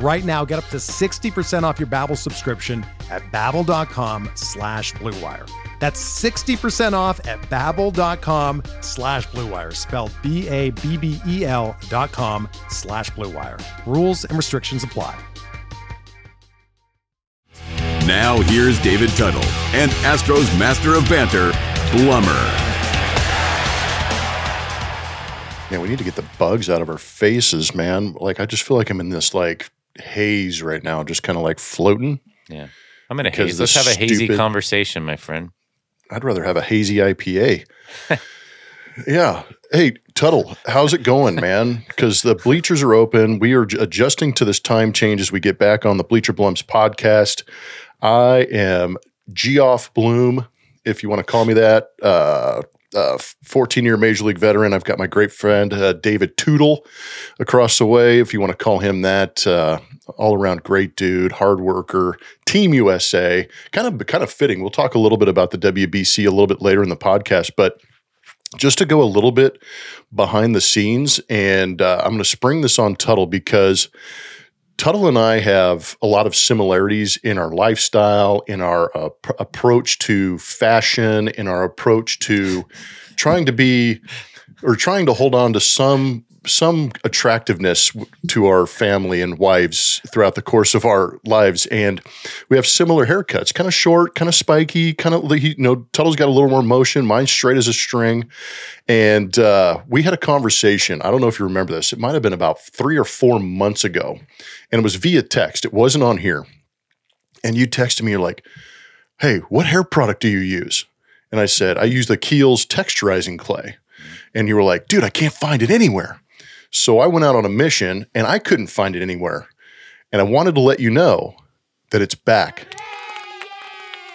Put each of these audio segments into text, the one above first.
Right now, get up to 60% off your Babbel subscription at babbel.com slash bluewire. That's 60% off at babbel.com slash bluewire, spelled B-A-B-B-E-L dot com slash bluewire. Rules and restrictions apply. Now here's David Tuttle and Astros master of banter, Blummer. Yeah, we need to get the bugs out of our faces, man. Like I just feel like I'm in this like haze right now, just kind of like floating. Yeah. I'm in a haze. Let's have a hazy stupid- conversation, my friend. I'd rather have a hazy IPA. yeah. Hey, Tuttle, how's it going, man? Because the bleachers are open. We are adjusting to this time change as we get back on the Bleacher Blumps podcast. I am Geoff Blum, if you want to call me that. Uh, uh, 14 year Major League veteran. I've got my great friend uh, David Tuttle across the way, if you want to call him that. Uh, all around great dude, hard worker, Team USA. Kind of kind of fitting. We'll talk a little bit about the WBC a little bit later in the podcast, but just to go a little bit behind the scenes, and uh, I'm going to spring this on Tuttle because Tuttle and I have a lot of similarities in our lifestyle, in our uh, pr- approach to fashion, in our approach to trying to be or trying to hold on to some some attractiveness to our family and wives throughout the course of our lives and we have similar haircuts kind of short kind of spiky kind of you know tuttle's got a little more motion mine's straight as a string and uh, we had a conversation i don't know if you remember this it might have been about three or four months ago and it was via text it wasn't on here and you texted me you're like hey what hair product do you use? And i said i use the kiehl's texturizing clay and you were like dude i can't find it anywhere so i went out on a mission and i couldn't find it anywhere and i wanted to let you know that it's back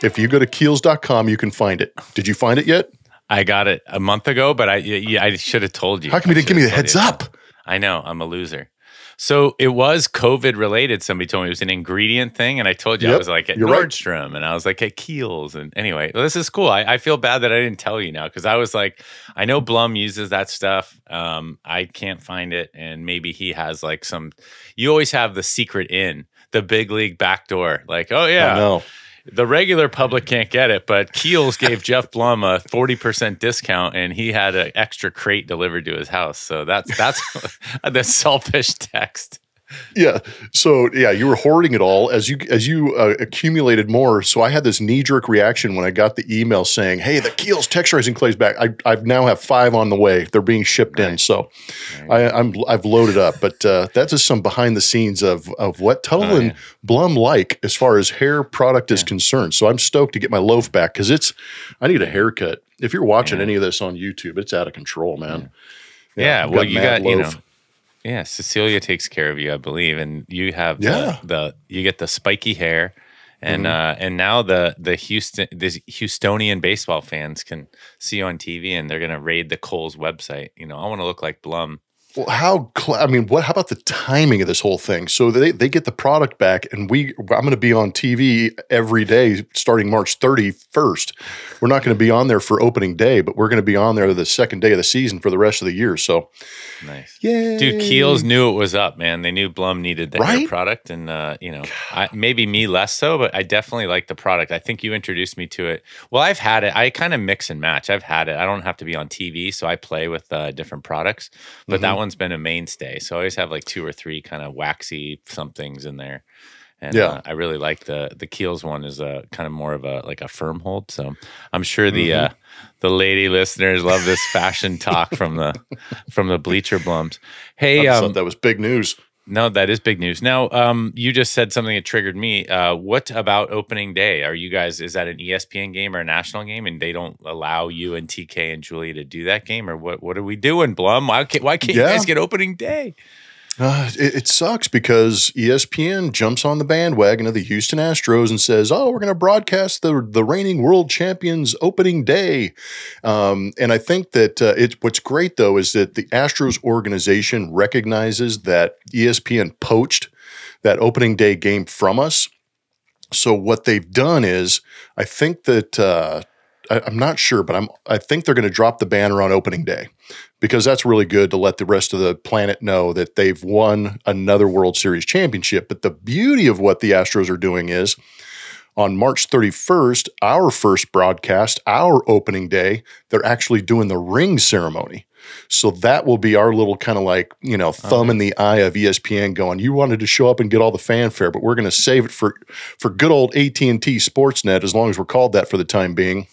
if you go to kiehls.com you can find it did you find it yet I got it a month ago, but I yeah, I should have told you. how come you didn't give me the heads you. up I know I'm a loser. So it was COVID related. Somebody told me it was an ingredient thing, and I told you I was like at you're right. Nordstrom, and I was like at Kiehl's, and anyway, well, this is cool. I, I feel bad that I didn't tell you now because I was like, I know Blum uses that stuff. Um, I can't find it, and maybe he has like some. You always have the secret in the big league back door, like oh yeah, i know the regular public can't get it, but Kiehl's gave Geoff Blum a forty percent discount, and he had an extra crate delivered to his house. So that's that's the selfish text. Yeah. So yeah, you were hoarding it all as you as you uh, accumulated more. So I had this knee jerk reaction when I got the email saying, "Hey, the Kiehl's texturizing clay's back." I I now have five on the way. They're being shipped in. So I, I'm I've loaded up. But uh, that's just some behind the scenes of of what Tuttle Oh, and yeah. Blum like as far as hair product is concerned. So I'm stoked to get my loaf back because it's I need a haircut. If you're watching Yeah. any of this on YouTube, it's out of control, man. Yeah, well, you got you know, loaf. Yeah. Cecilia takes care of you, I believe, and you have Yeah. the, the you get the spiky hair, and Mhm. uh, and now the the Houston the Houstonian baseball fans can see you on TV, and they're gonna raid the Coles website. You know, I want to look like Blum. Well, how? Cl- I mean, what? How about the timing of this whole thing? So they they get the product back, and we. I'm going to be on TV every day starting March 31st. We're not going to be on there for opening day, but we're going to be on there the second day of the season for the rest of the year. So, Nice. yeah, Dude, Kiehl's knew it was up, man. They knew Blum needed the hair product, and uh, you know, I, maybe me less so, but I definitely like the product. I think you introduced me to it. Well, I've had it. I kind of mix and match. I've had it. I don't have to be on TV, so I play with uh, different products. But Mm-hmm. that one's been a mainstay. So I always have like two or three kind of waxy somethings in there. And Yeah. uh, I really like the the Kiehl's one is a kind of more of a like a firm hold. So I'm sure the Mm-hmm. uh, the lady listeners love this fashion talk from the from the bleacher blums. Hey, um, that was big news. no, that is big news. Now, um, you just said something that triggered me. Uh, what about opening day? Are you guys? Is that an ESPN game or a national game, and they don't allow you and TK and Julie to do that game, or what? What are we doing, Blum? Why can't Why can't you guys get opening day? Uh, it, it sucks because ESPN jumps on the bandwagon of the Houston Astros and says, "Oh, we're going to broadcast the the reigning world champions opening day." Um, and I think that uh. What's great though is that the Astros organization recognizes that ESPN poached that opening day game from us. So what they've done is, I think that uh, I, I'm not sure, but I'm I think they're going to drop the banner on opening day because that's really good to let the rest of the planet know that they've won another World Series championship. But the beauty of what the Astros are doing is on March 31st, our first broadcast, our opening day, they're actually doing the ring ceremony. So that will be our little kind of like, you know, uh-huh. thumb in the eye of ESPN going, you wanted to show up and get all the fanfare, but we're going to save it for for good old AT&T Sportsnet as long as we're called that for the time being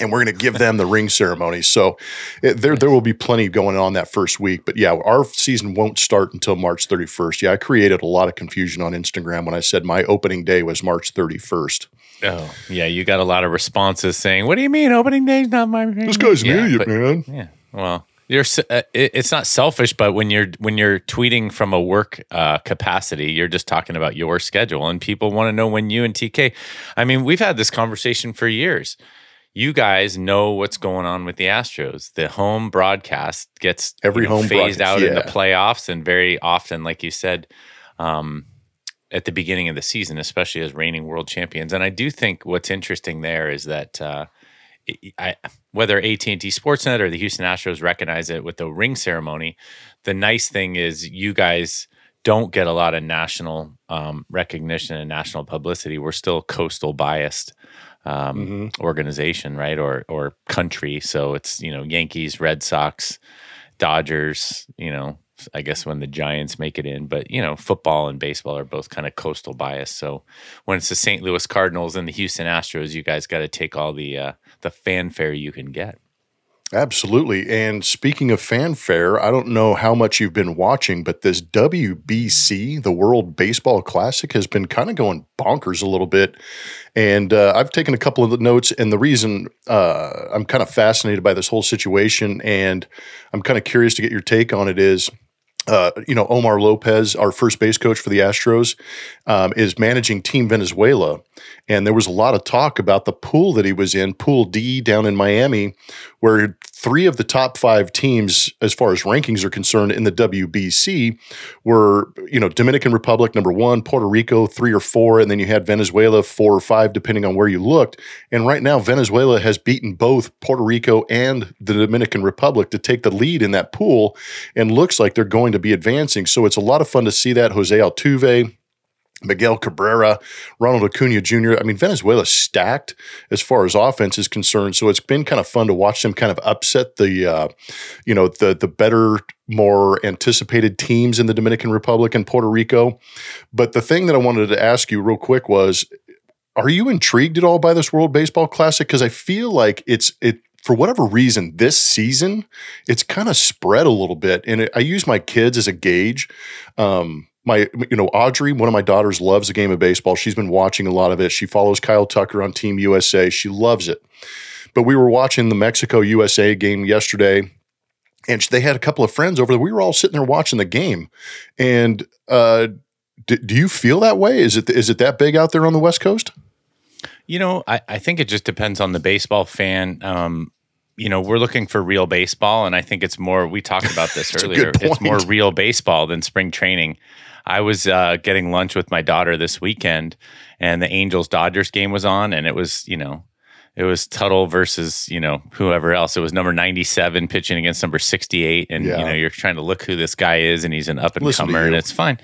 and we're going to give them the ring ceremony. So it, there there will be plenty going on that first week. But yeah, our season won't start until March 31st. Yeah, I created a lot of confusion on Instagram when I said my opening day was March 31st. Oh, yeah, you got a lot of responses saying, "What do you mean opening day's not my?" This guy's an Yeah, idiot, man. Yeah. Well, you're. Uh, it, it's not selfish, but when you're when you're tweeting from a work uh, capacity, you're just talking about your schedule, and people want to know when you and TK. I mean, we've had this conversation for years. You guys know what's going on with the Astros. The home broadcast gets Every you know, home phased out in the playoffs, and very often, like you said, um, at the beginning of the season, especially as reigning world champions. And I do think what's interesting there is that uh, I, whether AT and T Sportsnet or the Houston Astros recognize it with the ring ceremony, the nice thing is you guys don't get a lot of national um, recognition and national publicity. We're still coastal biased um, organization, right? Or or country. So it's you know Yankees, Red Sox, Dodgers. You know, I guess when the Giants make it in, but you know, football and baseball are both kind of coastal bias. So when it's the St. Louis Cardinals and the Houston Astros, you guys got to take all the uh, the fanfare you can get. Absolutely. And speaking of fanfare, I don't know how much you've been watching, but this WBC, the World Baseball Classic, has been kind of going bonkers a little bit. And uh, I've taken a couple of the notes, and the reason uh, I'm kind of fascinated by this whole situation, and I'm kind of curious to get your take on it is. Uh, you know, Omar Lopez, our first base coach for the Astros, um, is managing Team Venezuela. And there was a lot of talk about the pool that he was in, Pool D down in Miami, where three of the top five teams, as far as rankings are concerned, in the WBC were, you know, Dominican Republic, number one, Puerto Rico, three or four, and then you had Venezuela, four or five, depending on where you looked. And right now, Venezuela has beaten both Puerto Rico and the Dominican Republic to take the lead in that pool and looks like they're going to be advancing. So it's a lot of fun to see that. Jose Altuve, Miguel Cabrera, Ronald Acuna Jr. I mean, Venezuela's stacked as far as offense is concerned. So it's been kind of fun to watch them kind of upset the, uh, you know, the the better, more anticipated teams in the Dominican Republic and Puerto Rico. But the thing that I wanted to ask you real quick was, are you intrigued at all by this World Baseball Classic? Because I feel like it's it for whatever reason this season it's kind of spread a little bit, and it, I use my kids as a gauge. Um, my you know Audrey, one of my daughters, loves the game of baseball. She's been watching a lot of it. She follows Kyle Tucker on Team USA. She loves it. But we were watching the Mexico USA game yesterday, and they had a couple of friends over there. We were all sitting there watching the game, and uh, do, do you feel that way? Is it is it that big out there on the West Coast? You know, I, I think it just depends on the baseball fan. Um, you know, we're looking for real baseball, and I think it's more. We talked about this earlier. It's more real baseball than spring training. I was uh, getting lunch with my daughter this weekend, and the Angels Dodgers game was on, and it was you know, it was Tuttle versus you know whoever else. It was number ninety seven pitching against number sixty eight, and Yeah. you know you're trying to look who this guy is, and he's an up and comer, and it's fine.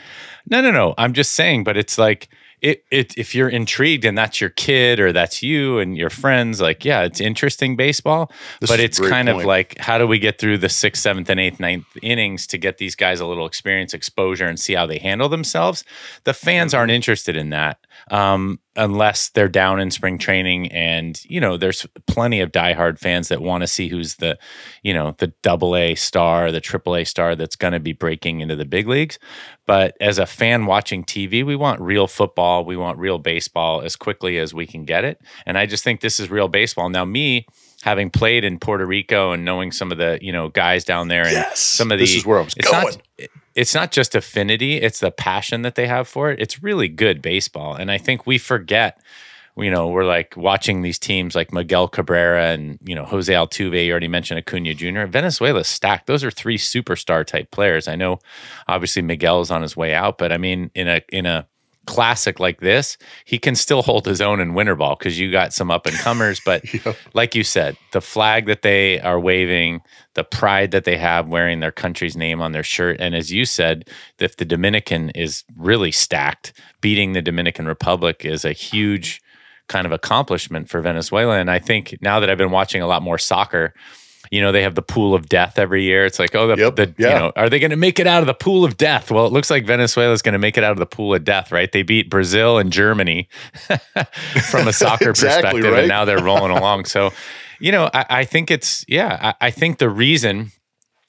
No, no, no. I'm just saying, but it's like it, it if you're intrigued and that's your kid or that's you and your friends, like yeah, it's interesting baseball. This but it's kind of like how do we get through the sixth, seventh, and eighth, ninth innings to get these guys a little experience, exposure, and see how they handle themselves? The fans Mm-hmm. aren't interested in that um, unless they're down in spring training, and you know there's plenty of diehard fans that want to see who's the, you know, the double A star, the triple A star that's going to be breaking into the big leagues. But as a fan watching TV, we want real football. We want real baseball as quickly as we can get it. And I just think this is real baseball. Now, me having played in Puerto Rico and knowing some of the you know guys down there and Yes! some of the This is where I was it's going. Not, it's not just affinity; it's the passion that they have for it. It's really good baseball, and I think we forget. You know, we're like watching these teams like Miguel Cabrera and you know Jose Altuve. You already mentioned Acuna Jr. Venezuela's stacked. Those are three superstar type players. I know, obviously Miguel is on his way out, but I mean, in a in a classic like this, he can still hold his own in winter ball because you got some up and comers. But like you said, the flag that they are waving, the pride that they have wearing their country's name on their shirt, and as you said, if the Dominican is really stacked, beating the Dominican Republic is a huge kind of accomplishment for Venezuela. And I think now that I've been watching a lot more soccer. You know, they have the pool of death every year. It's like, oh, the, Yep, the yeah. you know, are they going to make it out of the pool of death? Well, it looks like Venezuela is going to make it out of the pool of death, right? They beat Brazil and Germany from a soccer Exactly, perspective, right? and now they're rolling along. So, you know, I, I think it's yeah. I, I think the reason,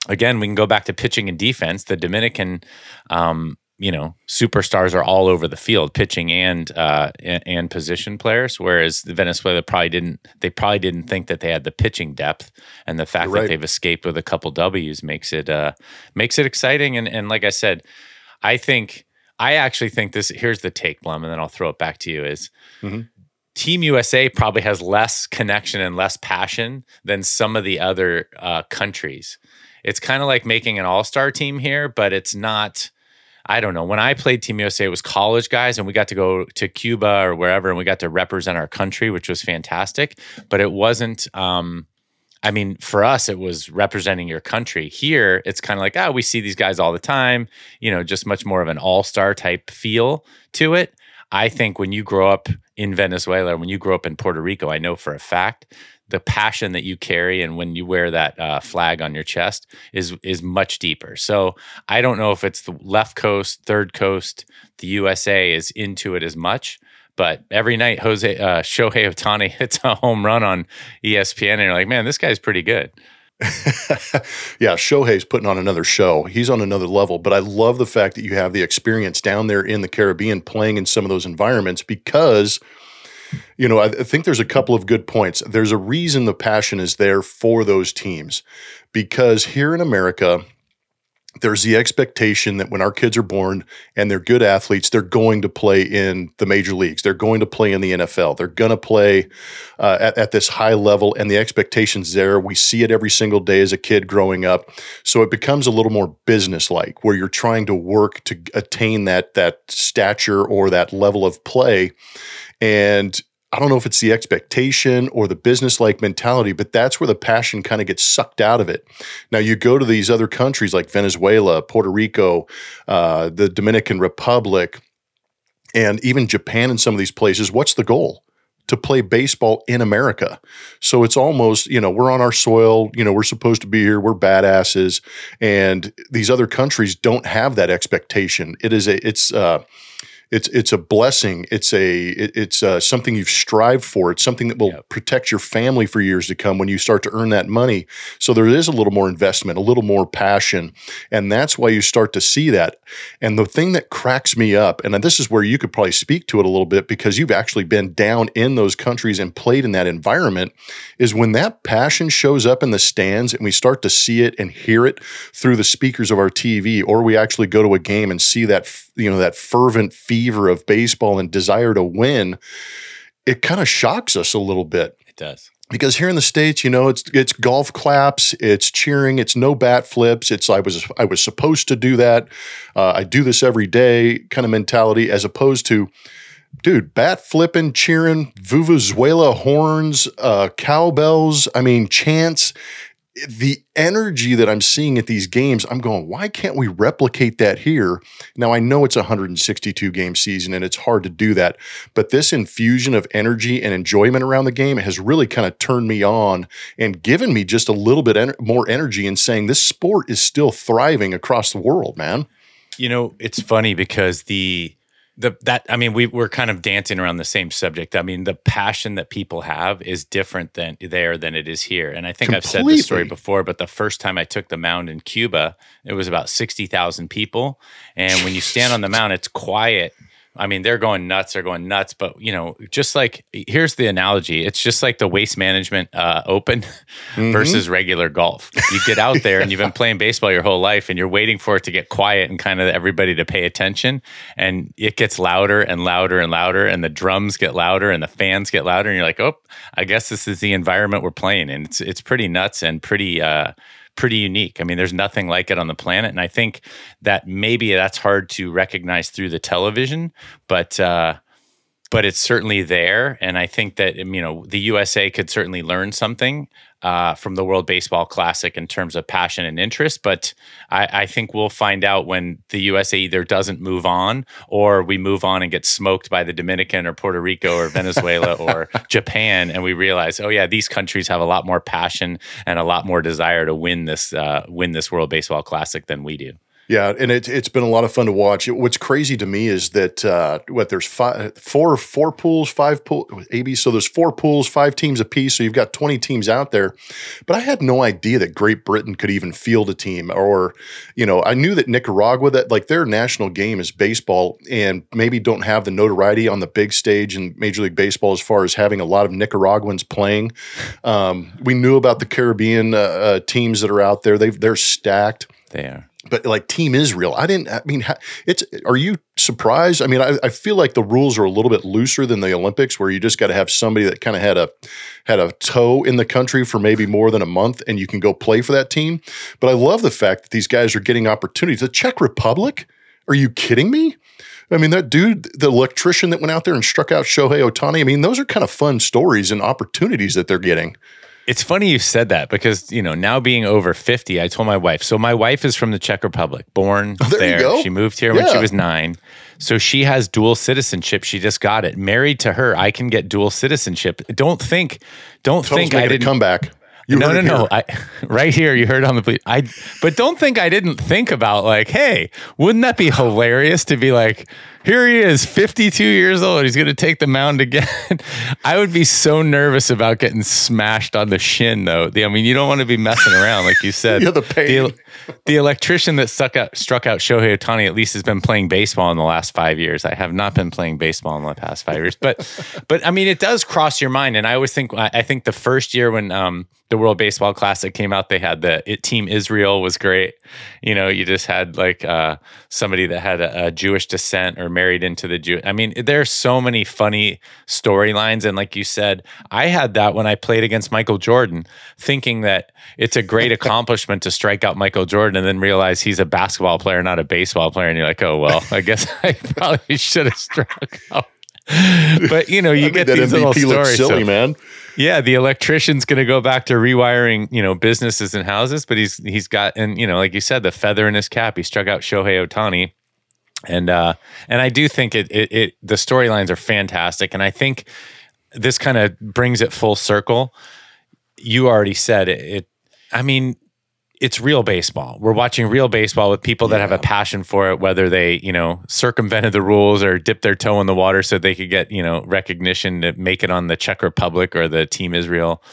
again, we can go back to pitching and defense. The Dominican, um, you know, superstars are all over the field, pitching and uh, and, and position players. Whereas the Venezuela probably didn't. They probably didn't think that they had the pitching depth, and the fact You're that they've escaped with a couple Ws makes it uh, makes it exciting. And and like I said, I think I actually think this. Here's the take, Blum, and then I'll throw it back to you. Is Mhm. Team USA probably has less connection and less passion than some of the other uh, countries. It's kind of like making an all star team here, but it's not. I don't know. When I played Team USA, it was college guys, and we got to go to Cuba or wherever, and we got to represent our country, which was fantastic. But it wasn't. Um, I mean, for us, it was representing your country. Here, it's kind of like, ah, we see these guys all the time. You know, just much more of an all star type feel to it. I think when you grow up in Venezuela, when you grow up in Puerto Rico, I know for a fact the passion that you carry and when you wear that uh, flag on your chest is is much deeper. So I don't know if it's the left coast, third coast, the USA is into it as much. But every night, Jose uh, Shohei Ohtani hits a home run on ESPN, and you're like, man, this guy's pretty good. yeah, Shohei's putting on another show. He's on another level. But I love the fact that you have the experience down there in the Caribbean playing in some of those environments because, you know, I think there's a couple of good points. There's a reason the passion is there for those teams because here in America, there's the expectation that when our kids are born and they're good athletes, they're going to play in the major leagues. They're going to play in the NFL. They're going to play uh, at, at this high level, and the expectations there. We see it every single day as a kid growing up. So it becomes a little more business-like, where you're trying to work to attain that that stature or that level of play, and I don't know if it's the expectation or the business like mentality, but that's where the passion kind of gets sucked out of it. Now, you go to these other countries like Venezuela, Puerto Rico, uh, the Dominican Republic, and even Japan and some of these places. What's the goal? To play baseball in America. So it's almost, you know, we're on our soil, you know, we're supposed to be here, we're badasses. And these other countries don't have that expectation. It is a, it's, uh, it's it's a blessing. It's a it- it's uh, something you've strived for. It's something that will Yep. protect your family for years to come when you start to earn that money. So there is a little more investment, a little more passion, and that's why you start to see that. And the thing that cracks me up, and this is where you could probably speak to it a little bit because you've actually been down in those countries and played in that environment, is when that passion shows up in the stands and we start to see it and hear it through the speakers of our TV, or we actually go to a game and see that you know that fervent fever of baseball and desire to win. It kind of shocks us a little bit It does. because here in the states, you know, it's it's golf claps, it's cheering, it's no bat flips. It's I was I was supposed to do that. Uh, I do this every day kind of mentality, as opposed to, dude, bat flipping, cheering, vuvuzela horns, uh, cowbells. I mean, chants. The energy that I'm seeing at these games, I'm going, why can't we replicate that here? Now, I know it's a 162 game season and it's hard to do that, but this infusion of energy and enjoyment around the game has really kind of turned me on and given me just a little bit en- more energy in saying this sport is still thriving across the world, man. You know, it's funny because the the that I mean we we're kind of dancing around the same subject. I mean the passion that people have is different than there than it is here. And I think Completely. I've said this story before, but the first time I took the mound in Cuba, it was about 60,000 people and when you stand on the mound it's quiet I mean, they're going nuts. They're going nuts. But you know, just like here's the analogy: it's just like the waste management uh, open mm-hmm. versus regular golf. You get out there and you've been playing baseball your whole life, and you're waiting for it to get quiet and kind of everybody to pay attention. And it gets louder and louder and louder, and the drums get louder and the fans get louder, and you're like, oh, I guess this is the environment we're playing in. It's it's pretty nuts and pretty. Uh, pretty unique. I mean, there's nothing like it on the planet. And I think that maybe that's hard to recognize through the television, but uh, but it's certainly there. And I think that you know the USA could certainly learn something uh, from the World Baseball Classic in terms of passion and interest. But I, I, think we'll find out when the USA either doesn't move on or we move on and get smoked by the Dominican or Puerto Rico or Venezuela or Japan, and we realize, oh yeah, these countries have a lot more passion and a lot more desire to win this uh, win this World Baseball Classic than we do. Yeah, and it, it's been a lot of fun to watch. What's crazy to me is that uh, what there's five, four, four pools, five pool, AB. So there's four pools, five teams apiece. So you've got 20 teams out there. But I had no idea that Great Britain could even field a team, or you know, I knew that Nicaragua, that like their national game is baseball, and maybe don't have the notoriety on the big stage in Major League Baseball as far as having a lot of Nicaraguans playing. Um, we knew about the Caribbean uh, uh, teams that are out there. They they're stacked. They are but like Team Israel, I didn't. I mean, it's. Are you surprised? I mean, I, I feel like the rules are a little bit looser than the Olympics, where you just got to have somebody that kind of had a had a toe in the country for maybe more than a month, and you can go play for that team. But I love the fact that these guys are getting opportunities. The Czech Republic? Are you kidding me? I mean, that dude, the electrician that went out there and struck out Shohei Ohtani. I mean, those are kind of fun stories and opportunities that they're getting. It's funny you said that because you know now being over fifty, I told my wife. So my wife is from the Czech Republic, born oh, there. there. She moved here yeah. when she was nine. So she has dual citizenship. She just got it. Married to her, I can get dual citizenship. Don't think, don't think I didn't come back. You no, no, no. I, right here, you heard on the. I, but don't think I didn't think about like, hey, wouldn't that be hilarious to be like, here he is, 52 years old. He's going to take the mound again. I would be so nervous about getting smashed on the shin, though. I mean, you don't want to be messing around, like you said. the pain. The, the, electrician that stuck out, struck out Shohei Ohtani at least has been playing baseball in the last five years. I have not been playing baseball in the past five years, but, but I mean, it does cross your mind. And I always think, I think the first year when um, the World Baseball Classic came out, they had the it, Team Israel was great. You know, you just had like uh, somebody that had a, a Jewish descent or married into the Jew. I mean, there's so many funny storylines. And like you said, I had that when I played against Michael Jordan, thinking that it's a great accomplishment to strike out Michael Jordan and then realize he's a basketball player, not a baseball player. And you're like, oh, well, I guess I probably should have struck out. But you know, you I get these MVP little stories. Silly so, man. Yeah, the electrician's going to go back to rewiring, you know, businesses and houses, but he's he's got and you know, like you said, the feather in his cap. He struck out Shohei Ohtani and uh, and I do think it, it, it the storylines are fantastic, and I think this kind of brings it full circle. You already said it, it. I mean, it's real baseball. We're watching real baseball with people that yeah. have a passion for it, whether they, you know, circumvented the rules or dipped their toe in the water so they could get, you know, recognition to make it on the Czech Republic or the Team Israel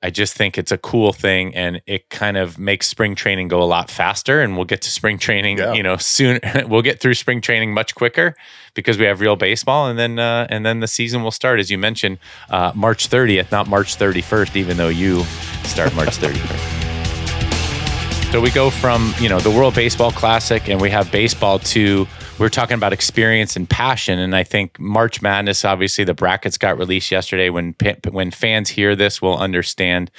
I just think it's a cool thing and it kind of makes spring training go a lot faster and we'll get to spring training, yeah. you know, soon we'll get through spring training much quicker because we have real baseball and then uh, and then the season will start as you mentioned uh, March 30th, not March 31st even though you start March 31st. so we go from, you know, the World Baseball Classic and we have baseball to we're talking about experience and passion, and I think March Madness. Obviously, the brackets got released yesterday. When when fans hear this, will understand.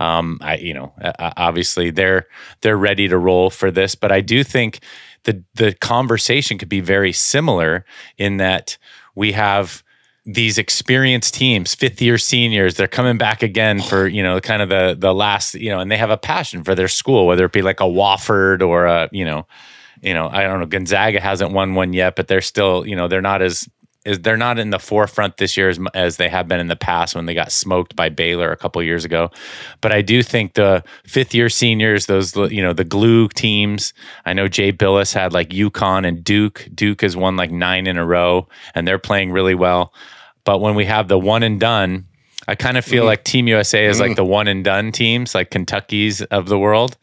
Um, I you know obviously they're they're ready to roll for this, but I do think the the conversation could be very similar in that we have these experienced teams, fifth year seniors, they're coming back again for, you know, kind of the the last, you know, and they have a passion for their school, whether it be like a Wofford or a, you know, you know, I don't know, Gonzaga hasn't won one yet, but they're still, you know, they're not as is they're not in the forefront this year as, as they have been in the past when they got smoked by Baylor a couple years ago. But I do think the fifth year seniors, those you know the glue teams. I know Jay Bilas had like UConn and Duke. Duke has won like nine in a row, and they're playing really well. But when we have the one and done, I kind of feel mm-hmm. like Team USA is mm-hmm. like the one and done teams, like Kentucky's of the world.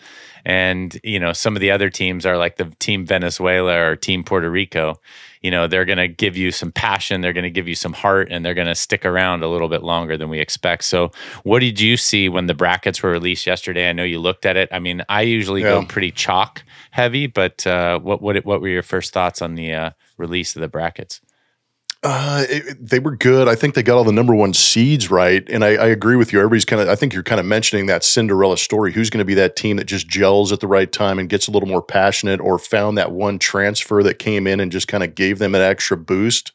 And, you know, some of the other teams are like the Team Venezuela or Team Puerto Rico. You know they're going to give you some passion they're going to give you some heart and they're going to stick around a little bit longer than we expect. So what did you see when the brackets were released yesterday? I know you looked at it. I mean i usually yeah. go pretty chalk heavy but uh, what, what what were your first thoughts on the uh, release of the brackets uh, it, they were good. I think they got all the number one seeds right, and I, I agree with you. Everybody's kind of. I think you're kind of mentioning that Cinderella story. Who's going to be that team that just gels at the right time and gets a little more passionate, or found that one transfer that came in and just kind of gave them an extra boost?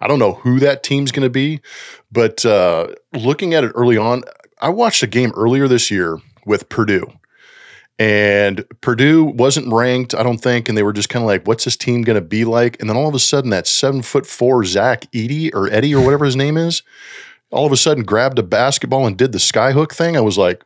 I don't know who that team's going to be, but uh, looking at it early on, I watched a game earlier this year with Purdue and Purdue wasn't ranked, I don't think, and they were just kind of like, "What's this team going to be like?" And then all of a sudden, that seven foot four Zach Edey or Eddie or whatever his name is, all of a sudden grabbed a basketball and did the skyhook thing. I was like,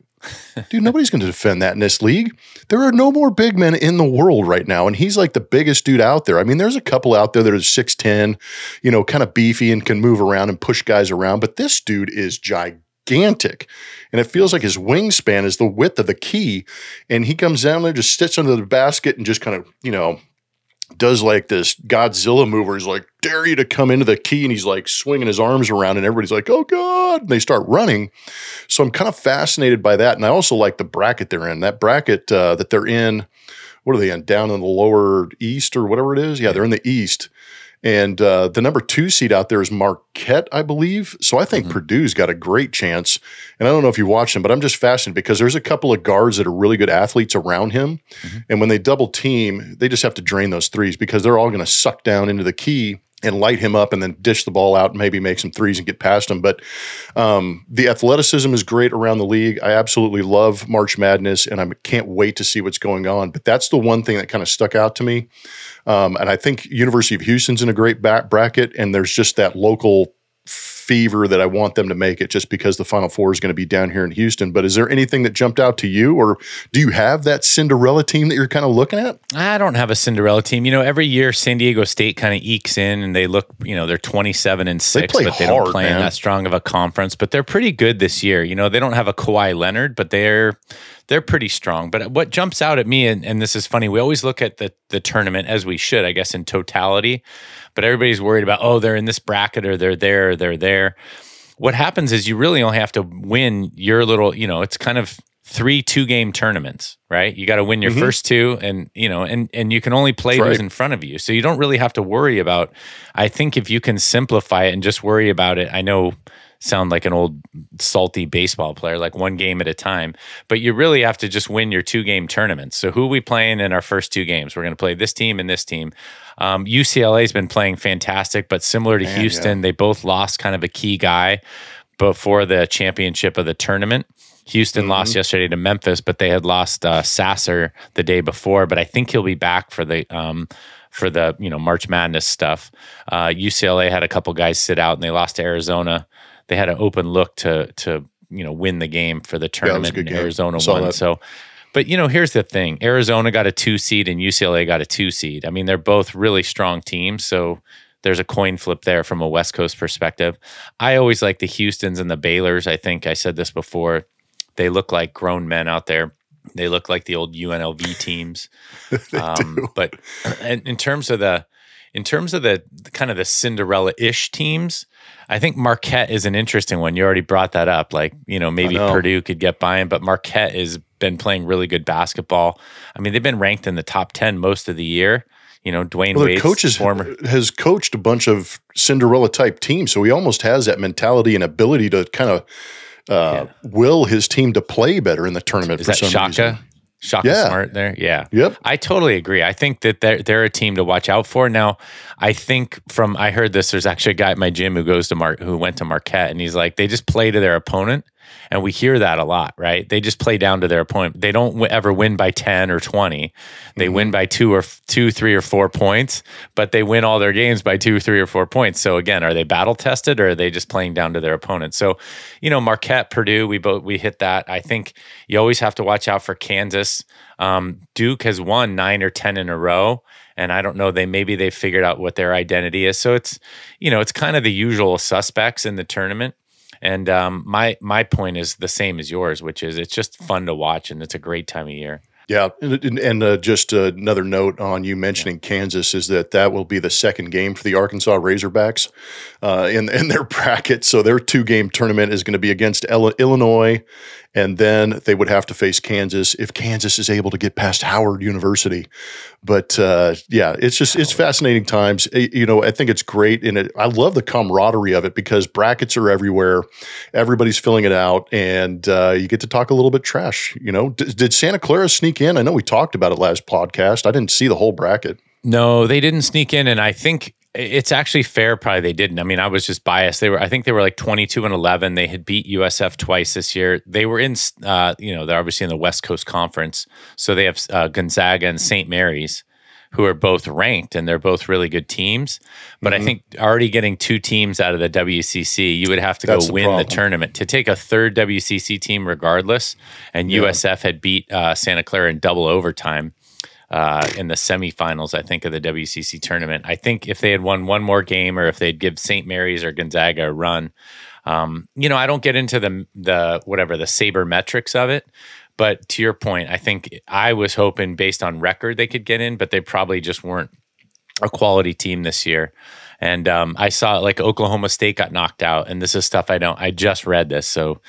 "Dude, nobody's going to defend that in this league. There are no more big men in the world right now, and he's like the biggest dude out there. I mean, there's a couple out there that are six ten, you know, kind of beefy and can move around and push guys around, but this dude is gigantic." gigantic. And it feels like his wingspan is the width of the key. And he comes down there, just sits under the basket and just kind of, you know, does like this Godzilla move where he's like, dare you to come into the key. And he's like swinging his arms around, and everybody's like, oh God. And they start running. So I'm kind of fascinated by that. And I also like the bracket they're in. That bracket uh, that they're in, what are they in? Down in the lower east or whatever it is? Yeah, they're in the east. And uh, the number two seed out there is Marquette, I believe. So I think mm-hmm. Purdue's got a great chance. And I don't know if you watch him, but I'm just fascinated because there's a couple of guards that are really good athletes around him. Mm-hmm. And when they double team, they just have to drain those threes because they're all going to suck down into the key and light him up and then dish the ball out and maybe make some threes and get past him. But um, the athleticism is great around the league. I absolutely love March Madness and I can't wait to see what's going on. But that's the one thing that kind of stuck out to me. Um, and I think University of Houston's in a great back bracket, and there's just that local fever that I want them to make it just because the Final Four is going to be down here in Houston. But is there anything that jumped out to you, or do you have that Cinderella team that you're kind of looking at? I don't have a Cinderella team. You know, every year San Diego State kind of ekes in and they look, you know, they're 27 and 6, they but they hard, don't play man. in that strong of a conference. But they're pretty good this year. You know, they don't have a Kawhi Leonard, but they're they're pretty strong. But what jumps out at me, and, and this is funny, we always look at the the tournament as we should, I guess, in totality. But everybody's worried about, oh, they're in this bracket or they're there, or they're there. What happens is you really only have to win your little, you know, it's kind of three two game tournaments, right? You got to win your mm-hmm. first two and you know and and you can only play That's those right. in front of you. So you don't really have to worry about I think if you can simplify it and just worry about it. I know sound like an old salty baseball player, like one game at a time. But you really have to just win your two game tournaments. So who are we playing in our first two games? We're going to play this team and this team. Um, UCLA has been playing fantastic, but similar to Man, Houston, yeah. they both lost kind of a key guy before the championship of the tournament. Houston mm-hmm. lost yesterday to Memphis, but they had lost uh, Sasser the day before. But I think he'll be back for the um, for the you know March Madness stuff. Uh, UCLA had a couple guys sit out, and they lost to Arizona they had an open look to to you know win the game for the tournament. Yeah, Arizona won. That. So, but you know, here's the thing: Arizona got a two seed and UCLA got a two seed. I mean, they're both really strong teams. So there's a coin flip there from a West Coast perspective. I always like the Houston's and the Baylor's. I think I said this before. They look like grown men out there. They look like the old UNLV teams. um, but in, in terms of the in terms of the kind of the Cinderella ish teams, I think Marquette is an interesting one. You already brought that up. Like, you know, maybe know. Purdue could get by him, but Marquette has been playing really good basketball. I mean, they've been ranked in the top 10 most of the year. You know, Dwayne well, Wade's coaches former has coached a bunch of Cinderella type teams, so he almost has that mentality and ability to kind of uh, yeah. will his team to play better in the tournament. Is for that some Shaka? Reason. Shaka Yeah. Smart there. Yeah. Yep. I totally agree. I think that they're they're a team to watch out for. Now, I think from I heard this. There's actually a guy at my gym who goes to Mar who went to Marquette, and he's like, they just play to their opponent, and we hear that a lot, right? They just play down to their opponent. They don't ever win by ten or twenty. They win by two or two, three or four points, but they win all their games by two, three or four points. So again, are they battle tested or are they just playing down to their opponent? So, you know, Marquette, Purdue, we both we hit that. I think you always have to watch out for Kansas. Um, Duke has won nine or ten in a row, and I don't know. They maybe they figured out what their identity is. So it's you know it's kind of the usual suspects in the tournament. And um, my my point is the same as yours, which is it's just fun to watch and it's a great time of year. Yeah, and, and- uh, just uh, another note on you mentioning Kansas is that that will be the second game for the Arkansas Razorbacks uh, in in their bracket. So their two game tournament is going to be against Illinois, and then they would have to face Kansas if Kansas is able to get past Howard University. But uh, yeah, it's just it's fascinating times. Eh, You know, I think it's great, and it, I love the camaraderie of it because brackets are everywhere. Everybody's filling it out, and uh, you get to talk a little bit trash. You know, D- did Santa Clara sneak in? I know we talked about it last podcast. I didn't see the whole bracket. No, they didn't sneak in, and I think it's actually fair. Probably they didn't. I mean, I was just biased. They were. I think they were like twenty-two and eleven. They had beat USF twice this year. They were in. Uh, you know, they're obviously in the West Coast Conference, so they have uh, Gonzaga and St. Mary's, who are both ranked, and they're both really good teams. But Mm-hmm. I think already getting two teams out of the WCC, you would have to That's go the win the tournament to take a third WCC team, regardless. And Yeah. USF had beat uh, Santa Clara in double overtime uh, in the semifinals, I think, of the WCC tournament. I think if they had won one more game, or if they'd give St. Mary's or Gonzaga a run, um, you know, I don't get into the the whatever the saber metrics of it. But to your point, I think I was hoping based on record they could get in, but they probably just weren't a quality team this year. And um, I saw like Oklahoma State got knocked out, and this is stuff I don't. I just read this, so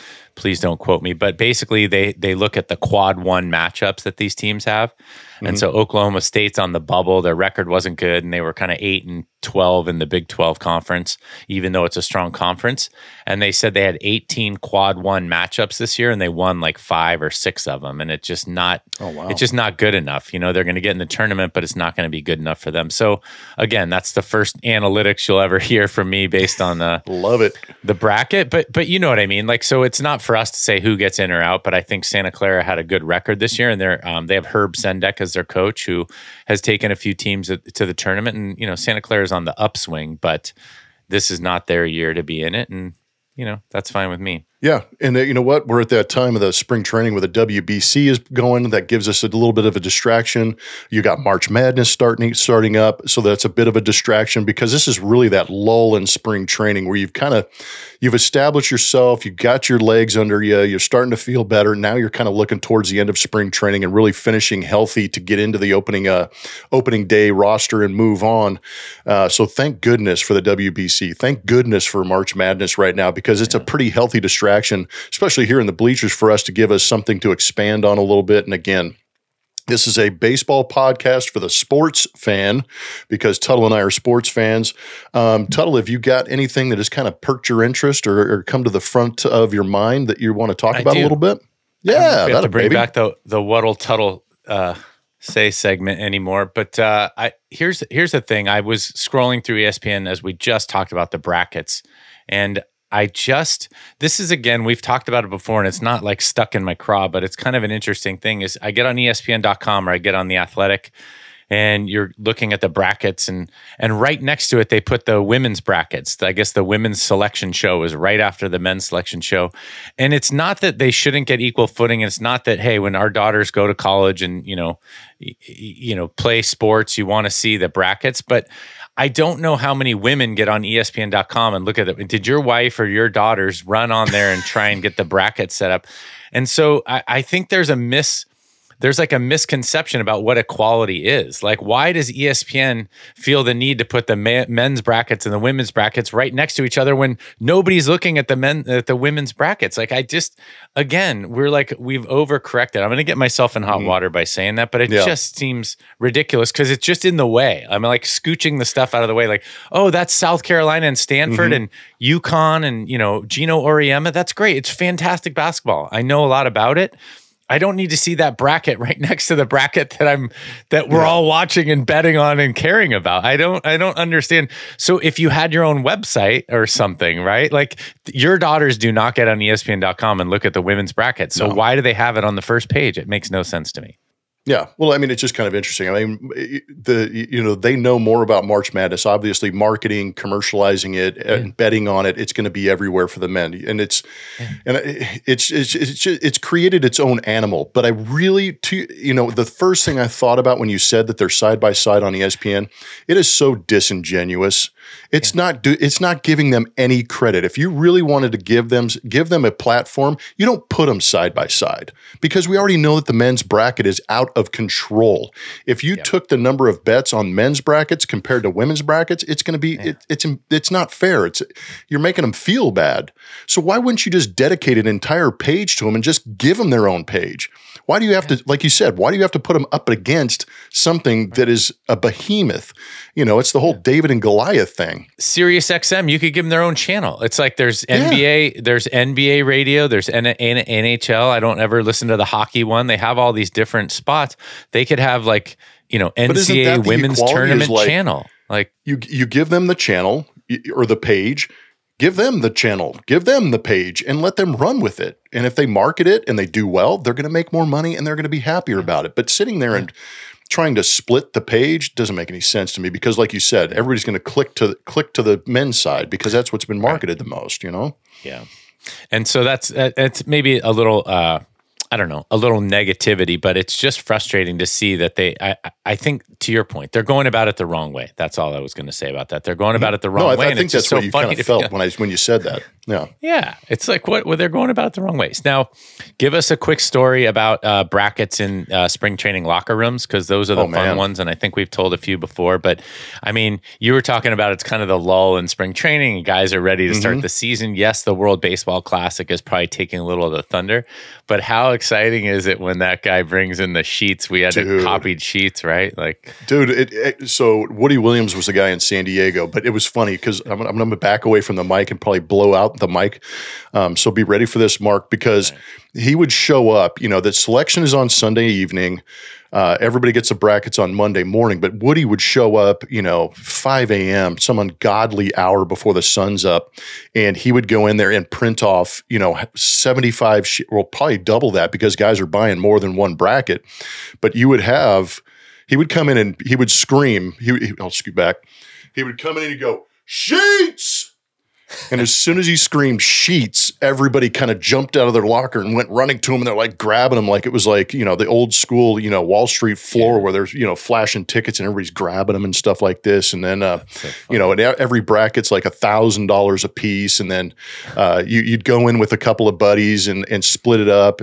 please don't quote me. But basically, they they look at the quad one matchups that these teams have, and so mm-hmm. Oklahoma State's on the bubble. Their record wasn't good, and they were kind of eight and twelve in the Big Twelve conference, even though it's a strong conference. And they said they had eighteen quad one matchups this year, and they won like five or six of them. And it's just not. Oh, wow. It's just not good enough. You know, they're going to get in the tournament, but it's not going to be good enough for them. So again, that's the first analytics you'll ever hear from me based on the Love it. the bracket. But but you know what I mean. Like so, it's not for us to say who gets in or out. But I think Santa Clara had a good record this year, and they're um, they have Herb Sendek as their coach, who has taken a few teams to the tournament. And you know, Santa Clara is on the upswing, but this is not their year to be in it, and you know that's fine with me. Yeah, and uh, you know what? We're at that time of the spring training where the WBC is going. That gives us a little bit of a distraction. You got March Madness starting starting up, so that's a bit of a distraction because this is really that lull in spring training where you've kind of you've established yourself, you got your legs under you, you're starting to feel better. Now you're kind of looking towards the end of spring training and really finishing healthy to get into the opening uh opening day roster and move on. Uh, so thank goodness for the WBC. Thank goodness for March Madness right now because it's a pretty healthy distraction, especially here in the bleachers for us to give us something to expand on a little bit. And again, this is a baseball podcast for the sports fan because Tuttle and I are sports fans. Um, Tuttle, have you got anything that has kind of perked your interest or, or come to the front of your mind that you want to talk I about do. a little bit? Yeah, don't know if we have that'll to bring baby. back the the Wuddle Tuttle uh, say segment anymore. But uh, I here's here's the thing. I was scrolling through ESPN as we just talked about the brackets, and I just this is again we've talked about it before, and it's not like stuck in my craw, but it's kind of an interesting thing. Is I get on ESPN.com or I get on the Athletic. And you're looking at the brackets, and and right next to it, they put the women's brackets. I guess the women's selection show is right after the men's selection show, and it's not that they shouldn't get equal footing. It's not that hey, when our daughters go to college and you know, you know, play sports, you want to see the brackets. But I don't know how many women get on ESPN.com and look at it. Did your wife or your daughters run on there and try and get the bracket set up? And so I, I think there's a miss there's like a misconception about what equality is. Like, why does ESPN feel the need to put the men's brackets and the women's brackets right next to each other when nobody's looking at the men at the women's brackets? Like, I just, again, we're like we've overcorrected. I'm going to get myself in hot mm-hmm. water by saying that, but it Yeah. just seems ridiculous because it's just in the way. I'm like scooching the stuff out of the way. Like, oh, that's South Carolina and Stanford mm-hmm. and UConn and you know Geno Auriemma. That's great. It's fantastic basketball. I know a lot about it. I don't need to see that bracket right next to the bracket that I'm that we're all watching and betting on and caring about. I don't I don't understand. So if you had your own website or something, right? Like your daughters do not get on ESPN.com and look at the women's bracket. So No. why do they have it on the first page? It makes no sense to me. Yeah, well, I mean, it's just kind of interesting. I mean, the you know they know more about March Madness. Obviously, marketing, commercializing it, uh, and betting on it. It's going to be everywhere for the men, and it's and uh, it's it's it's just, it's created its own animal. But I really, to you know, the first thing I thought about when you said that they're side by side on ESPN, it is so disingenuous. It's not do, it's not giving them any credit. If you really wanted to give them give them a platform, you don't put them side by side because we already know that the men's bracket is out of control. If you took the number of bets on men's brackets compared to women's brackets, it's going to be it, it's it's not fair. It's you're making them feel bad. So why wouldn't you just dedicate an entire page to them and just give them their own page? Why do you have to, like you said, why do you have to put them up against something that is a behemoth? You know, it's the whole David and Goliath thing. Sirius XM, you could give them their own channel. It's like there's NBA, there's NBA radio, there's N- N- NHL. I don't ever listen to the hockey one. They have all these different spots. They could have like, you know, NCAA women's tournament like- channel. Like, you you give them the channel or the page give them the channel give them the page and let them run with it and if they market it and they do well they're going to make more money and they're going to be happier about it but sitting there and trying to split the page doesn't make any sense to me because like you said everybody's going to click to click to the men's side because that's what's been marketed the most you know yeah. And so that's, uh, it's maybe a little, uh, I don't know, a little negativity, but it's just frustrating to see that they, I- I think to your point, they're going about it the wrong way. That's all I was going to say about that. They're going about it the wrong no I, way. I think that's what so you funny kind of felt when I when you said that yeah Yeah, it's like what well, they're going about it the wrong ways. Now, give us a quick story about uh, brackets in uh, spring training locker rooms because those are the Oh, fun man. ones, and I think we've told a few before. But I mean, you were talking about it's kind of the lull in spring training, guys are ready to Mm-hmm. start the season. Yes, the World Baseball Classic is probably taking a little of the thunder, but how exciting is it when that guy brings in the sheets? We had to Dude. copied sheets, right? Like, Dude, it, it, so Woody Williams was the guy in San Diego, but it was funny because I'm, I'm going to back away from the mic and probably blow out the mic. Um, so be ready for this, Mark, because he would show up. You know, the selection is on Sunday evening. Uh, everybody gets the brackets on Monday morning, but Woody would show up, you know, 5 a.m., some ungodly hour before the sun's up. And he would go in there and print off, you know, 75, she- well, probably double that because guys are buying more than one bracket. But you would have, he would come in and he would scream. He, he I'll scoot back. He would come in and he'd go, Sheets! And as soon as he screamed sheets, everybody kind of jumped out of their locker and went running to him and they're like grabbing him like it was like, you know, the old school, you know, Wall Street floor where there's, you know, flashing tickets and everybody's grabbing them and stuff like this. And then, uh, you know, and every bracket's like a thousand dollars a piece. And then uh, you, you'd go in with a couple of buddies and, and split it up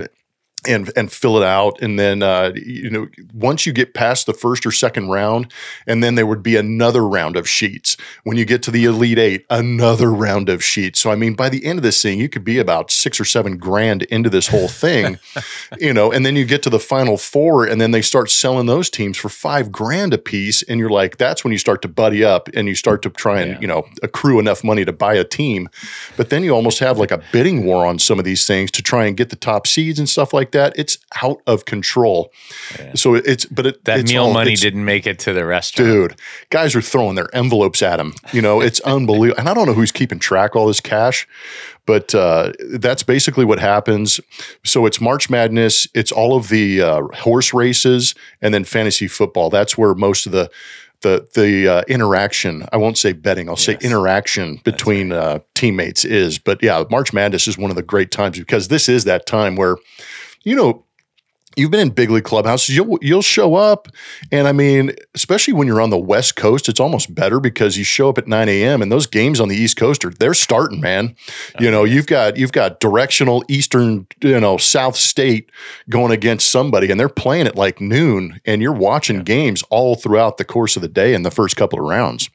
and and fill it out. And then uh, you know once you get past the first or second round and then there would be another round of sheets. When you get to the elite eight another round of sheets. So i mean by the end of this thing you could be about six or seven grand into this whole thing you know and then you get to the final four and then they start selling those teams for five grand a piece and you're like that's when you start to buddy up and you start to try and Yeah. you know accrue enough money to buy a team. But then you almost have like a bidding war on some of these things to try and get the top seeds and stuff like that it's out of control. So it's but it, that it's meal all- money didn't make it to the restaurant. dude guys are throwing their envelopes at him. You know it's unbelievable. And i don't know who's keeping track of all this cash but uh, that's basically what happens. So it's march madness. It's all of the uh, horse races and then fantasy football. That's where most of the the the uh, interaction i won't say betting i'll say interaction between uh, teammates is. But yeah march madness is one of the great times because this is that time where you know you've been in big league clubhouses you'll you'll show up and i mean especially when you're on the west coast it's almost better because you show up at 9 a.m and those games on the east coast are they're starting man. Uh, you know you've got you've got directional eastern you know south state going against somebody and they're playing at like noon and you're watching games all throughout the course of the day in the first couple of rounds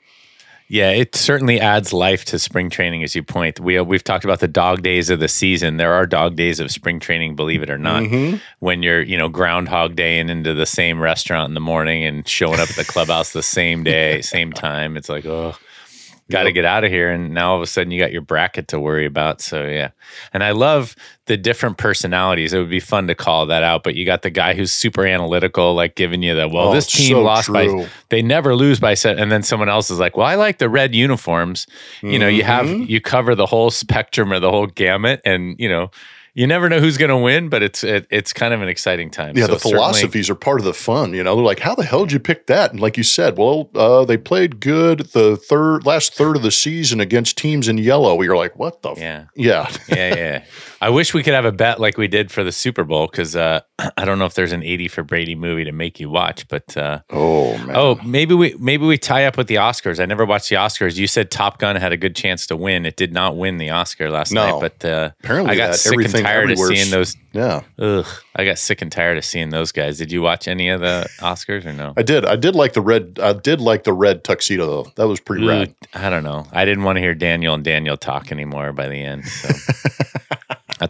Yeah, it certainly adds life to spring training, as you point. We we've talked about the dog days of the season. There are dog days of spring training, believe it or not. Mm-hmm. When you're, you know, Groundhog Day and into the same restaurant in the morning and showing up at the clubhouse the same day, same time. It's like, oh, got to Yep. get out of here. And now all of a sudden you got your bracket to worry about. So yeah. And I love the different personalities. It would be fun to call that out. But you got the guy who's super analytical, like giving you the, well, Oh, this team so lost true. by, they never lose by set. And then someone else is like, well, I like the red uniforms. You know, you have, Mhm. you cover the whole spectrum or the whole gamut. And, you know, you never know who's going to win, but it's it, it's kind of an exciting time. Yeah, So the philosophies are part of the fun. You know, they're like, "How the hell did you pick that?" And like you said, well, uh, they played good the third last third of the season against teams in yellow. You're like, "What the?" F-? Yeah. Yeah, yeah, yeah. I wish we could have a bet like we did for the Super Bowl because uh, I don't know if there's an 80 for Brady movie to make you watch, but uh, Oh man. oh, maybe we maybe we tie up with the Oscars. I never watched the Oscars. You said Top Gun had a good chance to win. It did not win the Oscar last No. night, but uh, Apparently I got that sick and Everything tired of seeing those. Yeah, Ugh, I got sick and tired of seeing those guys. Did you watch any of the Oscars or no? I did. I did like the red. I did like the red tuxedo though. That was pretty Ooh, rad. I don't know. I didn't want to hear Daniel and Daniel talk anymore by the end. So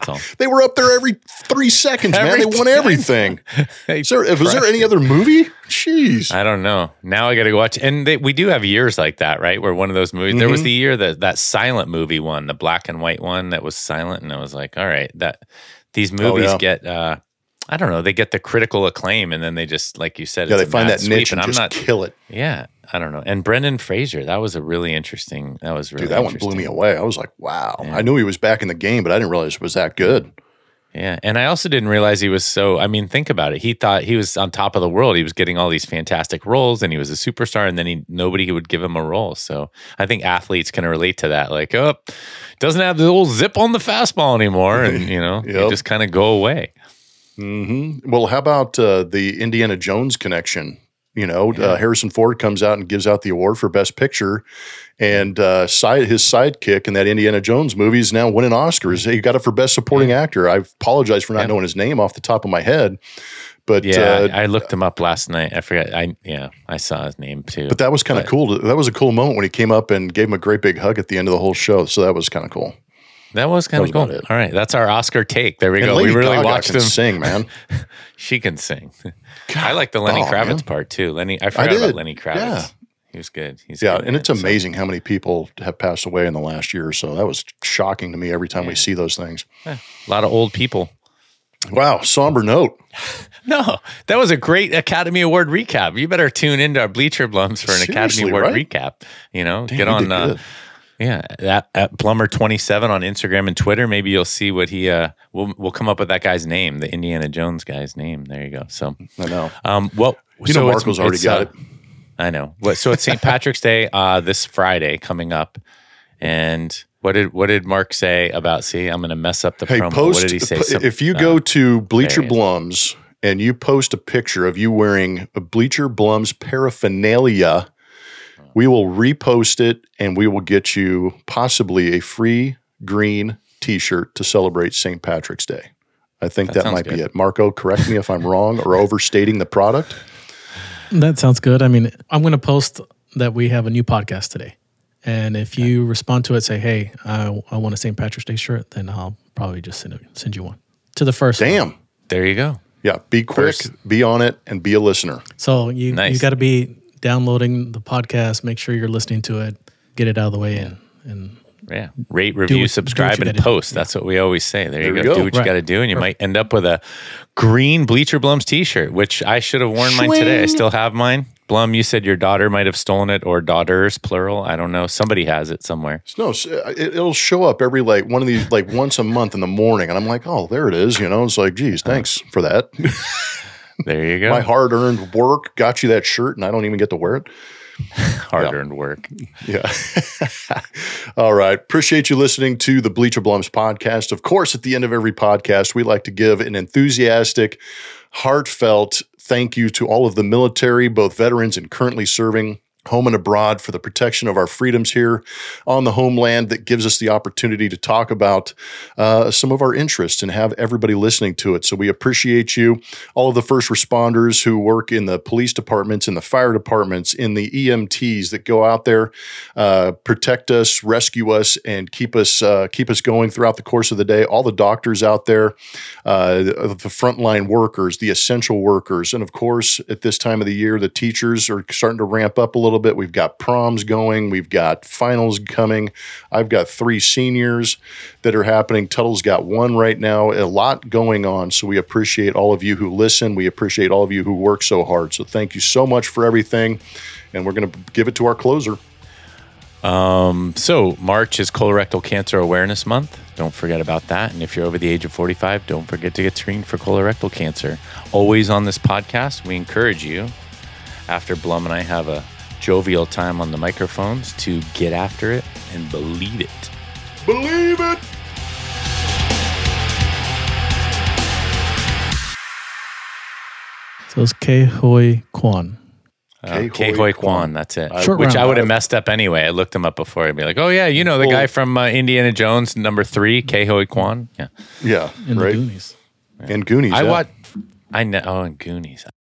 that's all. They were up there every three seconds, man. They won everything. Hey, Is there, was there any other movie? Jeez. I don't know. Now I got to go watch. And they, we do have years like that, right? Where one of those movies. There was Mm-hmm. the year that that silent movie one, the black and white one that was silent, and I was like, all right, that these movies Oh, yeah. get. uh I don't know. They get the critical acclaim, and then they just, like you said, yeah, it's they a find that sweep, niche and, I'm just not. kill it. Yeah, I don't know. And Brendan Fraser, that was a really interesting. That was really Dude, that one blew me away. I was like, wow. Yeah. I knew he was back in the game, but I didn't realize it was that good. Yeah, and I also didn't realize he was so. I mean, think about it. He thought he was on top of the world. He was getting all these fantastic roles, and he was a superstar. And then he nobody would give him a role. So I think athletes can relate to that. Like, oh, doesn't have the old zip on the fastball anymore, and you know, you just kind of go away. Hmm Well, how about uh, the Indiana Jones connection? You know, uh, Harrison Ford comes out and gives out the award for Best Picture, and uh, side his sidekick in that Indiana Jones movie is now winning Oscars. He got it for Best Supporting Actor. I apologize for not Yeah. knowing his name off the top of my head, but Yeah, uh, I, I looked him up last night. I forgot. I yeah, I saw his name too. but that was kind of cool. That was a cool moment when he came up and gave him a great big hug at the end of the whole show. So that was kind of cool. That was kind of cool. All right, that's our Oscar take. There we And go. Lady we really Gaga watched can him. sing, man. She can sing. I like the Lenny oh, Kravitz man. part too. Lenny, I forgot about. Lenny Kravitz. Yeah. He was good. He's Yeah, good and it's it, so- amazing how many people have passed away in the last year or so. That was shocking to me every time we see those things. A lot of old people. Wow, somber note. No, that was a great Academy Award recap. You better tune into our Bleacher Blums for an Academy Award right? recap. You know, Damn, get on, uh. Yeah, at, at Plumber27 on Instagram and Twitter. Maybe you'll see what he, uh, we'll, we'll come up with that guy's name, the Indiana Jones guy's name. There you go. So, I know. um, well, You so know, Marco's already got uh, it. I know. What? So it's St. Patrick's Day uh, this Friday coming up, and what did what did Mark say about? See, I'm going to mess up the Hey, promo. post what did he say? Some- if you uh, go to Bleacher there he is. Blums and you post a picture of you wearing a Bleacher Blums paraphernalia, we will repost it and we will get you possibly a free green T-shirt to celebrate St. Patrick's Day. I think That that, might sounds be it. Marco, correct me if I'm wrong or overstating the product. That sounds good. I mean, I'm going to post that we have a new podcast today. And if you respond to it, say, hey, I, I want a St. Patrick's Day shirt, then I'll probably just send, it, send you one to the first. one. Damn. there you go. Yeah, be quick, First- be on it, and be a listener. So you, Nice. you got to be downloading the podcast, make sure you're listening to it, get it out of the way, and, and Yeah. Rate, review, what- subscribe, and gotta do. post. That's what we always say. There, you There go. you go. Do what you got to do, and you might end up with a green Bleacher Blums T-shirt, which I should have worn mine today. I still have mine. Blum, you said your daughter might have stolen it, or daughters, plural. I don't know. Somebody has it somewhere. No, uh, it, it'll show up every like one of these like once a month in the morning, and I'm like, oh, there it is. You know, it's like, geez, thanks for that. There you go. My hard earned work got you that shirt, and I don't even get to wear it. Hard-earned work. Yeah. All right. Appreciate you listening to the Bleacher Blums podcast. Of course, at the end of every podcast, we like to give an enthusiastic, heartfelt thank you to all of the military, both veterans and currently serving. Home and abroad for the protection of our freedoms here on the homeland that gives us the opportunity to talk about uh, some of our interests and have everybody listening to it. So we appreciate you, all of the first responders who work in the police departments, in the fire departments, in the EMTs that go out there, uh, protect us, rescue us, and keep us uh, keep us going throughout the course of the day. All the doctors out there, uh, the, the frontline workers, the essential workers, and of course, at this time of the year, the teachers are starting to ramp up a little little bit. We've got proms going, we've got finals coming. I've got three seniors that are happening. Tuttle's got one right now. A lot going on. So we appreciate all of you who listen. We appreciate all of you who work so hard. So thank you so much for everything. And we're going to give it to our closer. Um, So, March is Colorectal Cancer Awareness Month. Don't forget about that. And if you're over the age of 45, don't forget to get screened for colorectal cancer. Always on this podcast, we encourage you, after Blum and I have a jovial time on the microphones, to get after it and believe it. Believe it. So it's Ke Huy Quan. Uh, Ke Ke Huy Huy Quan, that's it. Short Which round. I would have messed up anyway. I looked him up before. I'd be like, oh, yeah, you know the guy from uh, Indiana Jones, number three, Ke Huy Quan. Yeah. Yeah. in the right. Goonies. And Goonies. I yeah. watch. I know. Oh, and Goonies.